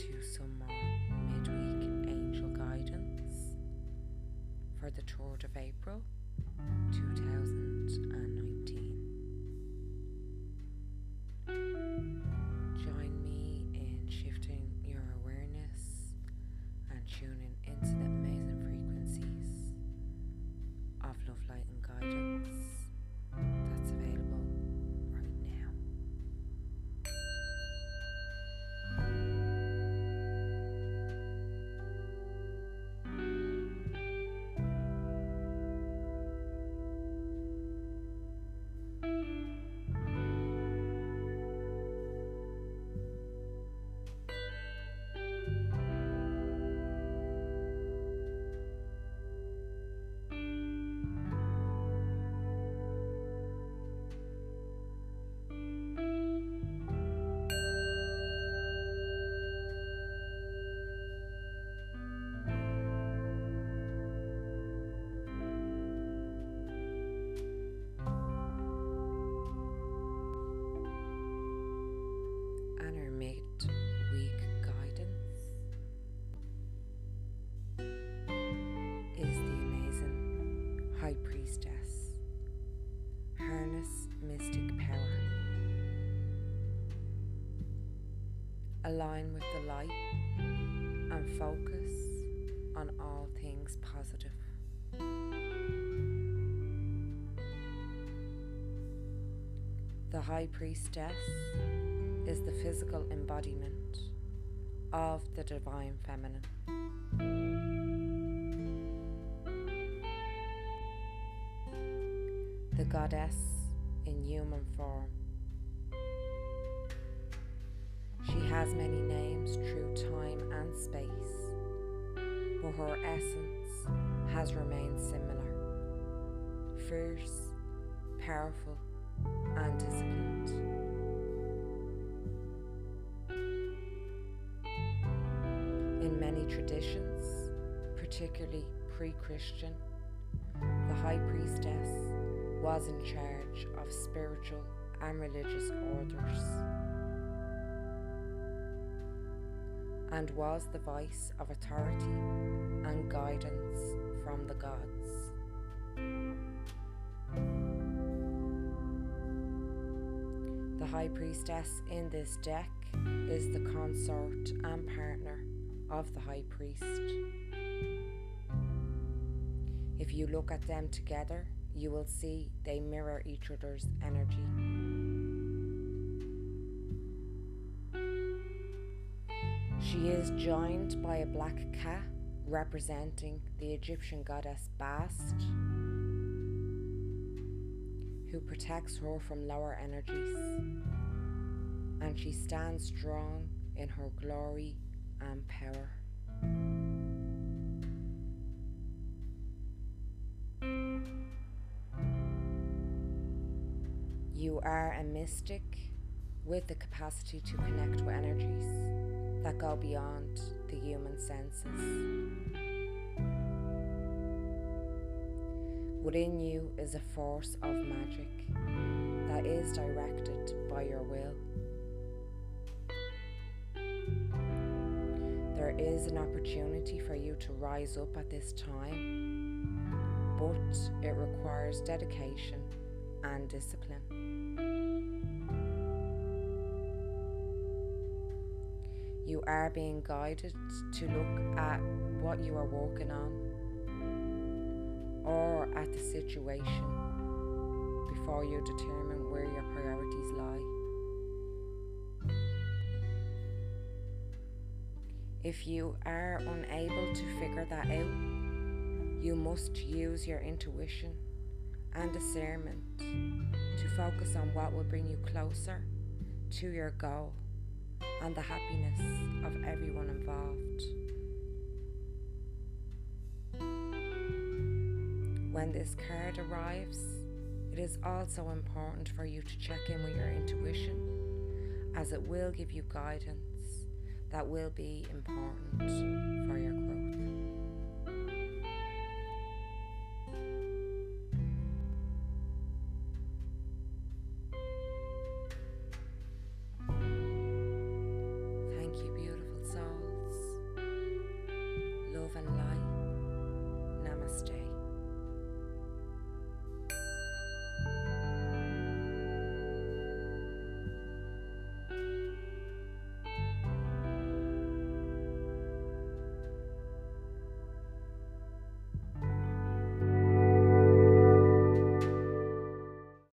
To some more midweek angel guidance for the 3rd of April 2019. Join me in shifting your awareness and tuning High Priestess. Harness mystic power. Align with the light and focus on all things positive. The High Priestess is the physical embodiment of the Divine Feminine. The Goddess in human form. She has many names through time and space, but her essence has remained similar fierce, powerful, and disciplined. In many traditions, particularly pre Christian, the High Priestess was in charge of spiritual and religious orders and was the voice of authority and guidance from the gods. The High Priestess in this deck is the consort and partner of the High Priest. If you look at them together, you will see they mirror each other's energy. She is joined by a black cat representing the Egyptian goddess Bast, who protects her from lower energies, and she stands strong in her glory and power. You are a mystic with the capacity to connect with energies that go beyond the human senses. Within you is a force of magic that is directed by your will. There is an opportunity for you to rise up at this time, but it requires dedication and discipline. You are being guided to look at what you are working on or at the situation before you determine where your priorities lie. If you are unable to figure that out, you must use your intuition and discernment to focus on what will bring you closer to your goal and the happiness of everyone involved. When this card arrives, it is also important for you to check in with your intuition as it will give you guidance that will be important